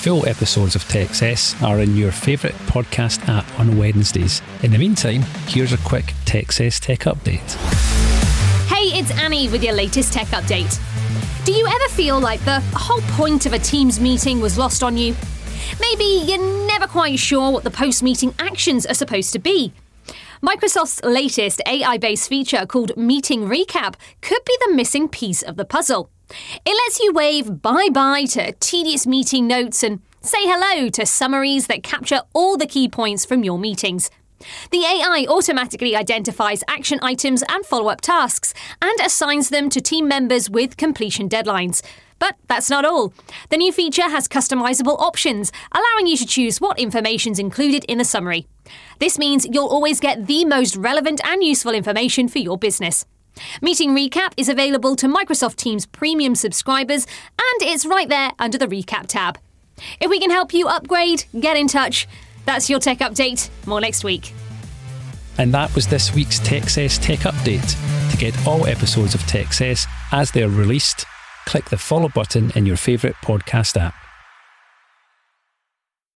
full episodes of TechCess are in your favourite podcast app on Wednesdays. In the meantime, here's a quick TechCess tech update. Hey, it's Annie with your latest tech update. Do you ever feel like the whole point of a Teams meeting was lost on you? Maybe you're never quite sure what the post meeting actions are supposed to be. Microsoft's latest AI based feature called Meeting Recap could be the missing piece of the puzzle. It lets you wave bye bye to tedious meeting notes and say hello to summaries that capture all the key points from your meetings. The AI automatically identifies action items and follow up tasks and assigns them to team members with completion deadlines. But that's not all. The new feature has customizable options, allowing you to choose what information's included in the summary. This means you'll always get the most relevant and useful information for your business. Meeting Recap is available to Microsoft Teams premium subscribers, and it's right there under the Recap tab. If we can help you upgrade, get in touch. That's your tech update. More next week. And that was this week's TechCess Tech Update. To get all episodes of TechCess as they're released, click the follow button in your favourite podcast app.